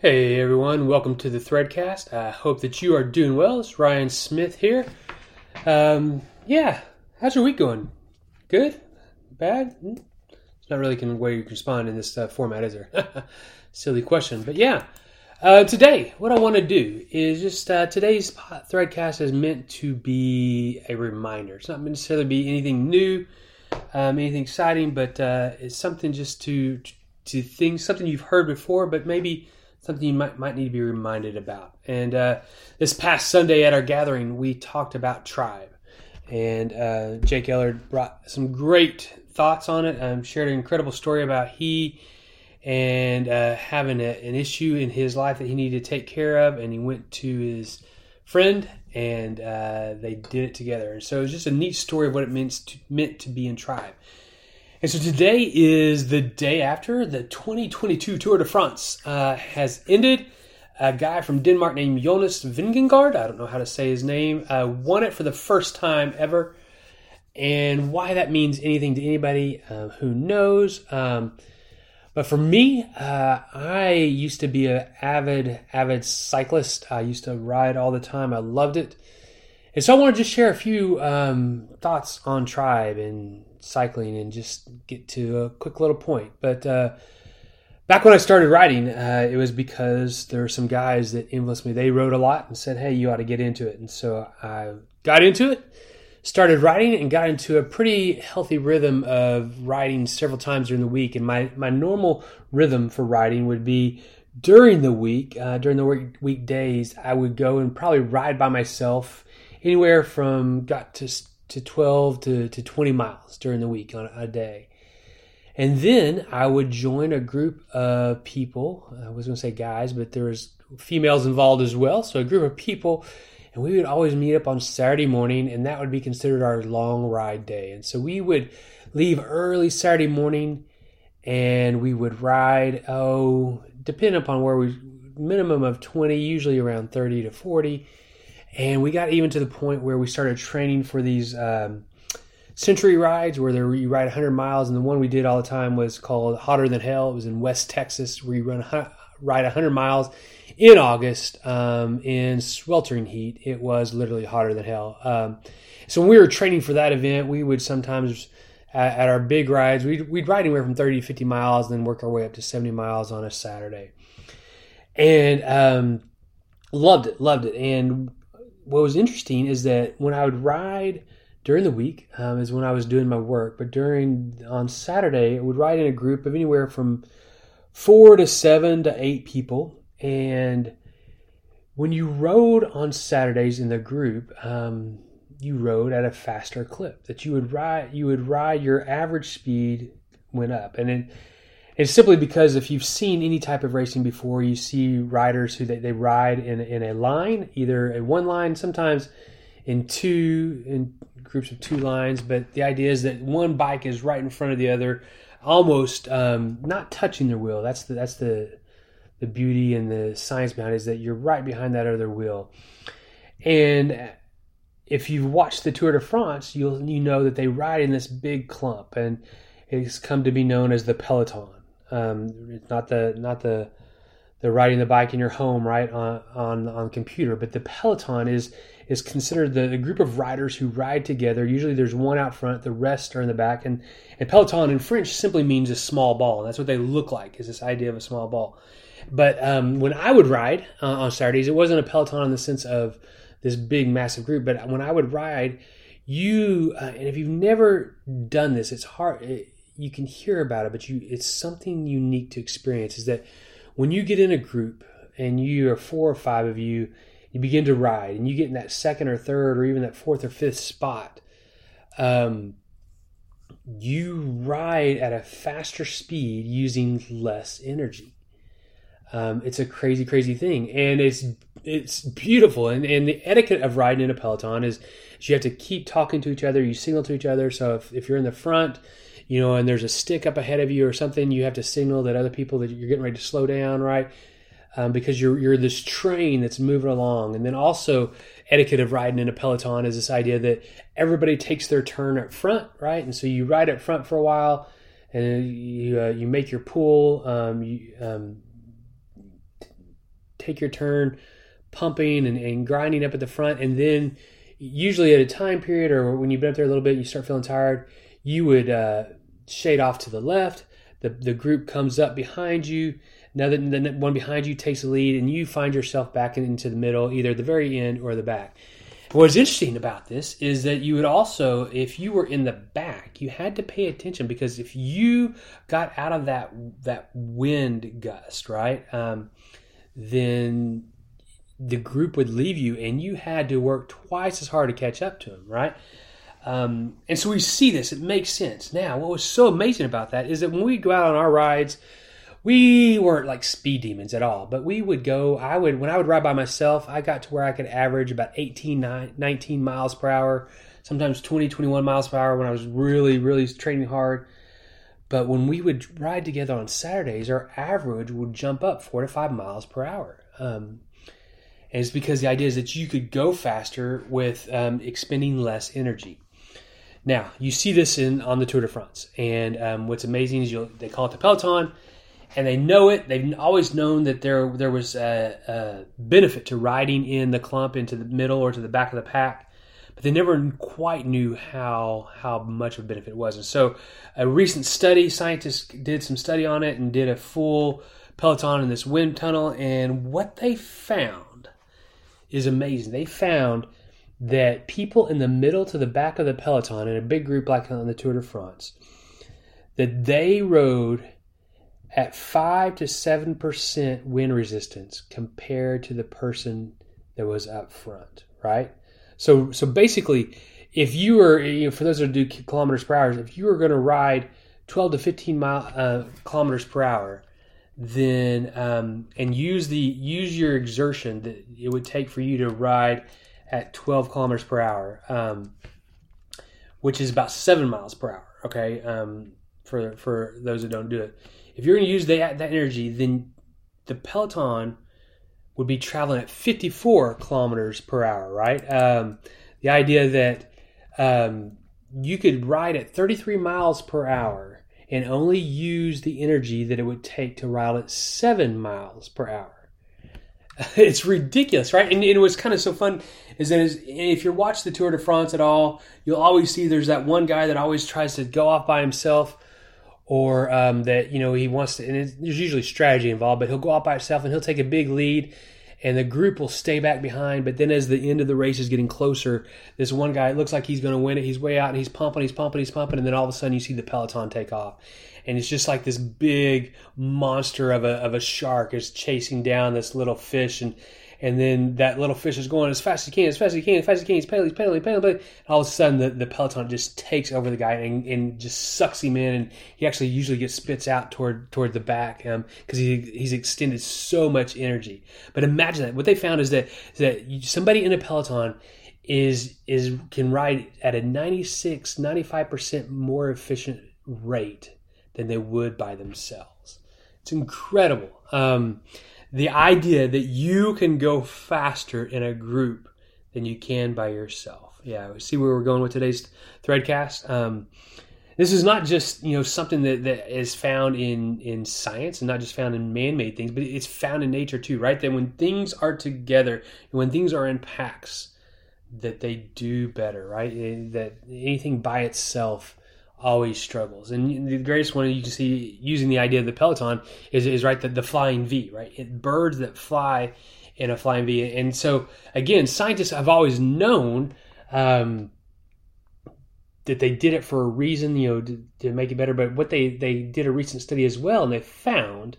Hey everyone, welcome to the Threadcast. I hope that you are doing well. It's Ryan Smith here. Um, yeah, how's your week going? Good? Bad? Hmm? It's not really a way you can respond in this uh, format, is there? Silly question, but yeah. Uh, today, what I want to do is just uh, today's Threadcast is meant to be a reminder. It's not necessarily be anything new, um, anything exciting, but uh, it's something just to to think something you've heard before, but maybe something you might might need to be reminded about. And uh, this past Sunday at our gathering, we talked about tribe, and uh, Jake Ellard brought some great thoughts on it. Um, shared an incredible story about he and uh, having a, an issue in his life that he needed to take care of, and he went to his friend and uh, they did it together. And so it's just a neat story of what it means to, meant to be in tribe. And so today is the day after the 2022 Tour de France uh, has ended. A guy from Denmark named Jonas Vingegaard, I don't know how to say his name, uh, won it for the first time ever. And why that means anything to anybody, uh, who knows? Um, but for me, uh, I used to be an avid, avid cyclist. I used to ride all the time. I loved it. And so I want to just share a few um, thoughts on Tribe and cycling and just get to a quick little point. But uh, back when I started riding, uh, it was because there were some guys that influenced me. They rode a lot and said, hey, you ought to get into it. And so I got into it, started riding, and got into a pretty healthy rhythm of riding several times during the week. And my, my normal rhythm for riding would be during the week, uh, during the week, weekdays, I would go and probably ride by myself anywhere from got to to 12 to, to 20 miles during the week on a day. And then I would join a group of people. I was going to say guys, but there was females involved as well. So a group of people, and we would always meet up on Saturday morning, and that would be considered our long ride day. And so we would leave early Saturday morning, and we would ride. Oh, depending upon where we minimum of 20, usually around 30 to 40 and we got even to the point where we started training for these um, century rides where there, you ride 100 miles. And the one we did all the time was called Hotter Than Hell. It was in West Texas where you run ride 100 miles in August um, in sweltering heat. It was literally hotter than hell. Um, so when we were training for that event, we would sometimes at, at, our big rides, we'd, we'd ride anywhere from 30 to 50 miles, and then work our way up to 70 miles on a Saturday. And um, loved it, loved it. And what was interesting is that when I would ride during the week um, is when I was doing my work, but during on Saturday I would ride in a group of anywhere from four to seven to eight people, and when you rode on Saturdays in the group, um, you rode at a faster clip. That you would ride, you would ride your average speed went up, and it it's simply because if you've seen any type of racing before, you see riders who they, they ride in, in a line, either a one line, sometimes in two, in groups of two lines. But the idea is that one bike is right in front of the other, almost um, not touching their wheel. That's the, that's the, the beauty and the science behind it is that you're right behind that other wheel. And if you've watched the Tour de France, you'll you know that they ride in this big clump, and it's come to be known as the peloton. Um, it's not the not the the riding the bike in your home, right on on on computer, but the peloton is is considered the, the, group of riders who ride together. Usually, there's one out front, the rest are in the back, and and peloton in French simply means a small ball. And that's what they look like is this idea of a small ball. But um, when I would ride uh, on Saturdays, it wasn't a peloton in the sense of this big massive group. But when I would ride, you uh, and if you've never done this, it's hard. It, you can hear about it, but you it's something unique to experience. Is that when you get in a group and you are four or five of you, you begin to ride, and you get in that second or third or even that fourth or fifth spot. Um, you ride at a faster speed using less energy. Um, it's a crazy, crazy thing, and it's it's beautiful. And, and the etiquette of riding in a peloton is, is you have to keep talking to each other. You signal to each other. So if, if you're in the front, you know, and there's a stick up ahead of you or something, you have to signal that other people that you're getting ready to slow down, right? Um, because you're you're this train that's moving along, and then also etiquette of riding in a peloton is this idea that everybody takes their turn up front, right? And so you ride up front for a while, and you uh, you make your pull, um, you, um, take your turn pumping and, and grinding up at the front, and then usually at a time period or when you've been up there a little bit, you start feeling tired, you would uh, shade off to the left. The, the group comes up behind you. Now that the one behind you takes the lead, and you find yourself back into the middle, either the very end or the back. What's interesting about this is that you would also, if you were in the back, you had to pay attention because if you got out of that that wind gust, right, um, then the group would leave you and you had to work twice as hard to catch up to them, right? Um, and so we see this, it makes sense. Now, what was so amazing about that is that when we go out on our rides, we weren't like speed demons at all, but we would go. I would, when I would ride by myself, I got to where I could average about 18, 19 miles per hour, sometimes 20, 21 miles per hour when I was really, really training hard. But when we would ride together on Saturdays, our average would jump up four to five miles per hour. Um, and it's because the idea is that you could go faster with um, expending less energy. Now, you see this in on the Tour de France, and um, what's amazing is they call it the peloton, and they know it. They've always known that there there was a, a, benefit to riding in the clump into the middle or to the back of the pack, but they never quite knew how how much of a benefit it was. And so, a recent study, scientists did some study on it and did a full peloton in this wind tunnel, and what they found is amazing. They found that people in the middle to the back of the peloton in a big group like on the Tour de France, that they rode at five to seven percent wind resistance compared to the person that was up front. Right. So so basically, if you were you know, for those that do kilometers per hour, if you were going to ride twelve to fifteen mile uh, kilometers per hour then um, and use the use your exertion that it would take for you to ride at 12 kilometers per hour, um, which is about seven miles per hour. Okay, um, for for those that don't do it, if you're going to use that that energy, then the peloton would be traveling at 54 kilometers per hour. Right. Um, the idea that um, you could ride at 33 miles per hour and only use the energy that it would take to ride at seven miles per hour. It's ridiculous, right? And, and it was kind of so fun is that if you watch the Tour de France at all, you'll always see there's that one guy that always tries to go off by himself or um, that, you know, he wants to, and there's usually strategy involved, but he'll go off by himself and he'll take a big lead and the group will stay back behind. But then as the end of the race is getting closer, this one guy, it looks like he's going to win it. He's way out and he's pumping, he's pumping, he's pumping. And then all of a sudden you see the peloton take off. And it's just like this big monster of a, of a shark is chasing down this little fish. And and then that little fish is going as fast as he can, as fast as he can, as fast as he can. He's pedaling, pedaling, pedaling, all of a sudden, the, the peloton just takes over the guy and, and just sucks him in. And he actually usually gets spits out toward toward the back because um, he he's extended so much energy. But imagine that. What they found is that is that somebody in a peloton is is can ride at a 96 95% more efficient rate than they would by themselves it's incredible um, the idea that you can go faster in a group than you can by yourself. Yeah, see where we're going with today's threadcast. Um, this is not just you know something that, that is found in in science and not just found in man-made things, but it's found in nature too, right? That when things are together, when things are in packs, that they do better, right? That anything by itself always struggles. And the greatest one you can see using the idea of the Peloton is, is right, the, the flying V, right? It, birds that fly in a flying V. And so, again, scientists have always known um, that they did it for a reason, you know, to, to, make it better. But what they, they did a recent study as well, and they found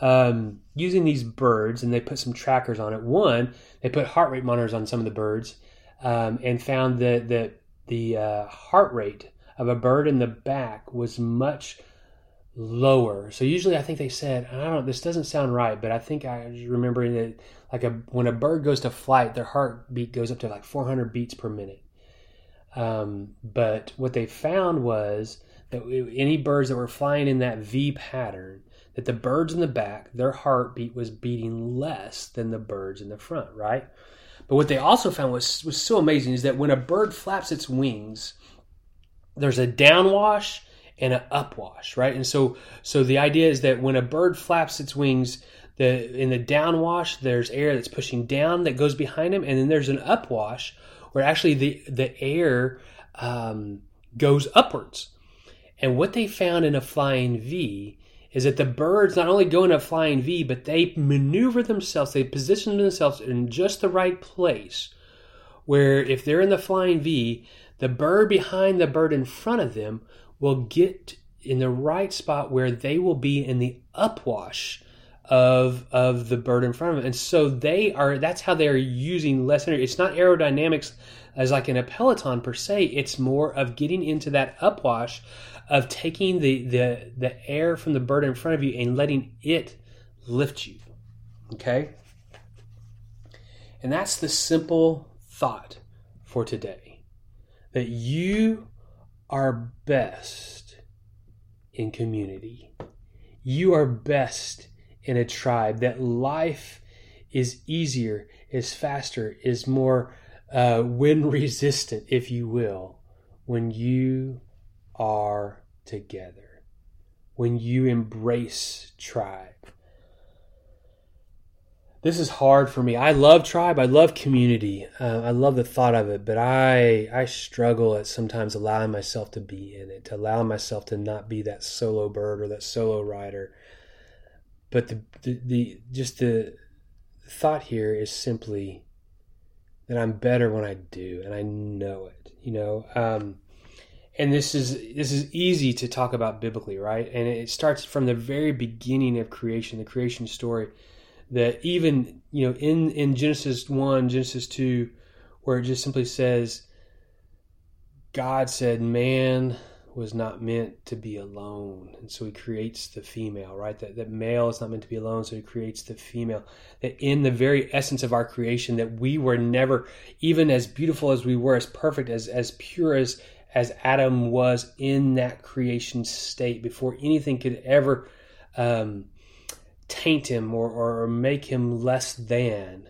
um, using these birds, and they put some trackers on it. One, they put heart rate monitors on some of the birds um, and found that, that the uh, heart rate of a bird in the back was much lower. So usually I think they said, I don't know, this doesn't sound right, but I think I was remembering that like a when a bird goes to flight, their heartbeat goes up to like 400 beats per minute. Um, but what they found was that any birds that were flying in that V pattern, that the birds in the back, their heartbeat was beating less than the birds in the front, right? But what they also found was was so amazing is that when a bird flaps its wings, there's a downwash and an upwash, right? And so, so the idea is that when a bird flaps its wings, the in the downwash there's air that's pushing down that goes behind him and then there's an upwash where actually the the air um, goes upwards and what they found in a flying v is that the birds not only go in a flying v but they maneuver themselves they position themselves in just the right place where if they're in the flying v the bird behind the bird in front of them will get in the right spot where they will be in the upwash of of the bird in front of them. And so they are that's how they're using less energy. It's not aerodynamics as like in a peloton per se. It's more of getting into that upwash of taking the the the air from the bird in front of you and letting it lift you. Okay? And that's the simple thought for today. That you are best in community. You are best in a tribe, that life is easier, is faster, is more uh, wind resistant, if you will, when you are together, when you embrace tribe. This is hard for me. I love tribe. I love community. Uh, I love the thought of it, but I I struggle at sometimes allowing myself to be in it, to allow myself to not be that solo bird or that solo rider but the, the, the just the thought here is simply that I'm better when I do, and I know it. You know, um, and this is this is easy to talk about biblically, right? And it starts from the very beginning of creation, the creation story. That even you know in in Genesis one, Genesis two, where it just simply says, God said, "Man, was not meant to be alone. And so he creates the female, right? That, that male is not meant to be alone, so he creates the female. That in the very essence of our creation, that we were never, even as beautiful as we were, as perfect, as, as pure as, as Adam was in that creation state before anything could ever um, taint him or, or make him less than.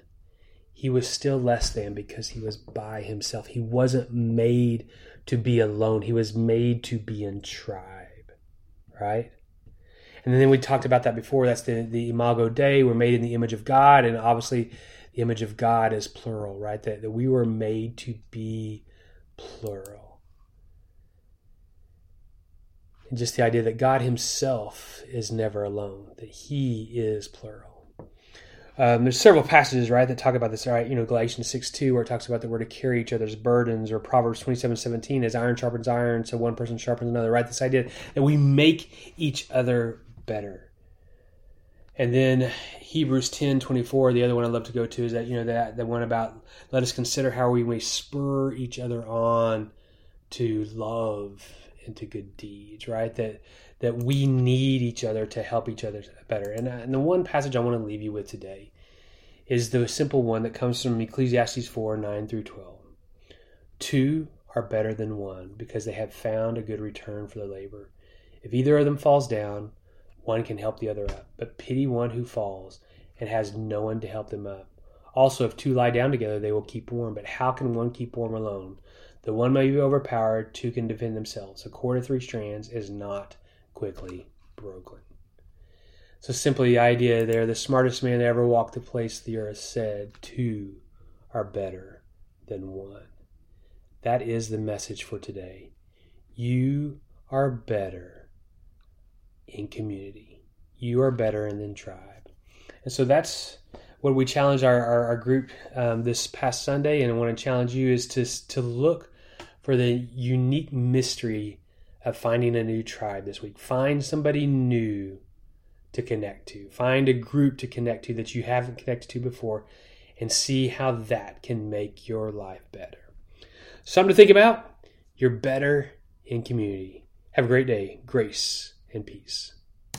He was still less than because he was by himself. He wasn't made to be alone. He was made to be in tribe, right? And then we talked about that before. That's the, the Imago Dei. We're made in the image of God, and obviously the image of God is plural, right? That, that we were made to be plural. And just the idea that God Himself is never alone, that He is plural. Um, there's several passages, right, that talk about this, right? You know, Galatians 6 2, where it talks about that we're to carry each other's burdens, or Proverbs 27 17, as iron sharpens iron, so one person sharpens another, right? This idea that we make each other better. And then Hebrews 10 24, the other one I love to go to is that, you know, that the one about let us consider how we may spur each other on to love and to good deeds, right? That that we need each other to help each other better. And, uh, and the one passage I want to leave you with today is the simple one that comes from Ecclesiastes 4 9 through 12. Two are better than one because they have found a good return for their labor. If either of them falls down, one can help the other up. But pity one who falls and has no one to help them up. Also, if two lie down together, they will keep warm. But how can one keep warm alone? The one may be overpowered, two can defend themselves. A cord of three strands is not quickly broken. So simply the idea there, the smartest man that ever walked the place the earth said, two are better than one. That is the message for today. You are better in community. You are better in the tribe. And so that's what we challenge our, our, our group um, this past Sunday, and I want to challenge you is to, to look for the unique mystery of finding a new tribe this week. Find somebody new to connect to. Find a group to connect to that you haven't connected to before and see how that can make your life better. Something to think about. You're better in community. Have a great day. Grace and peace.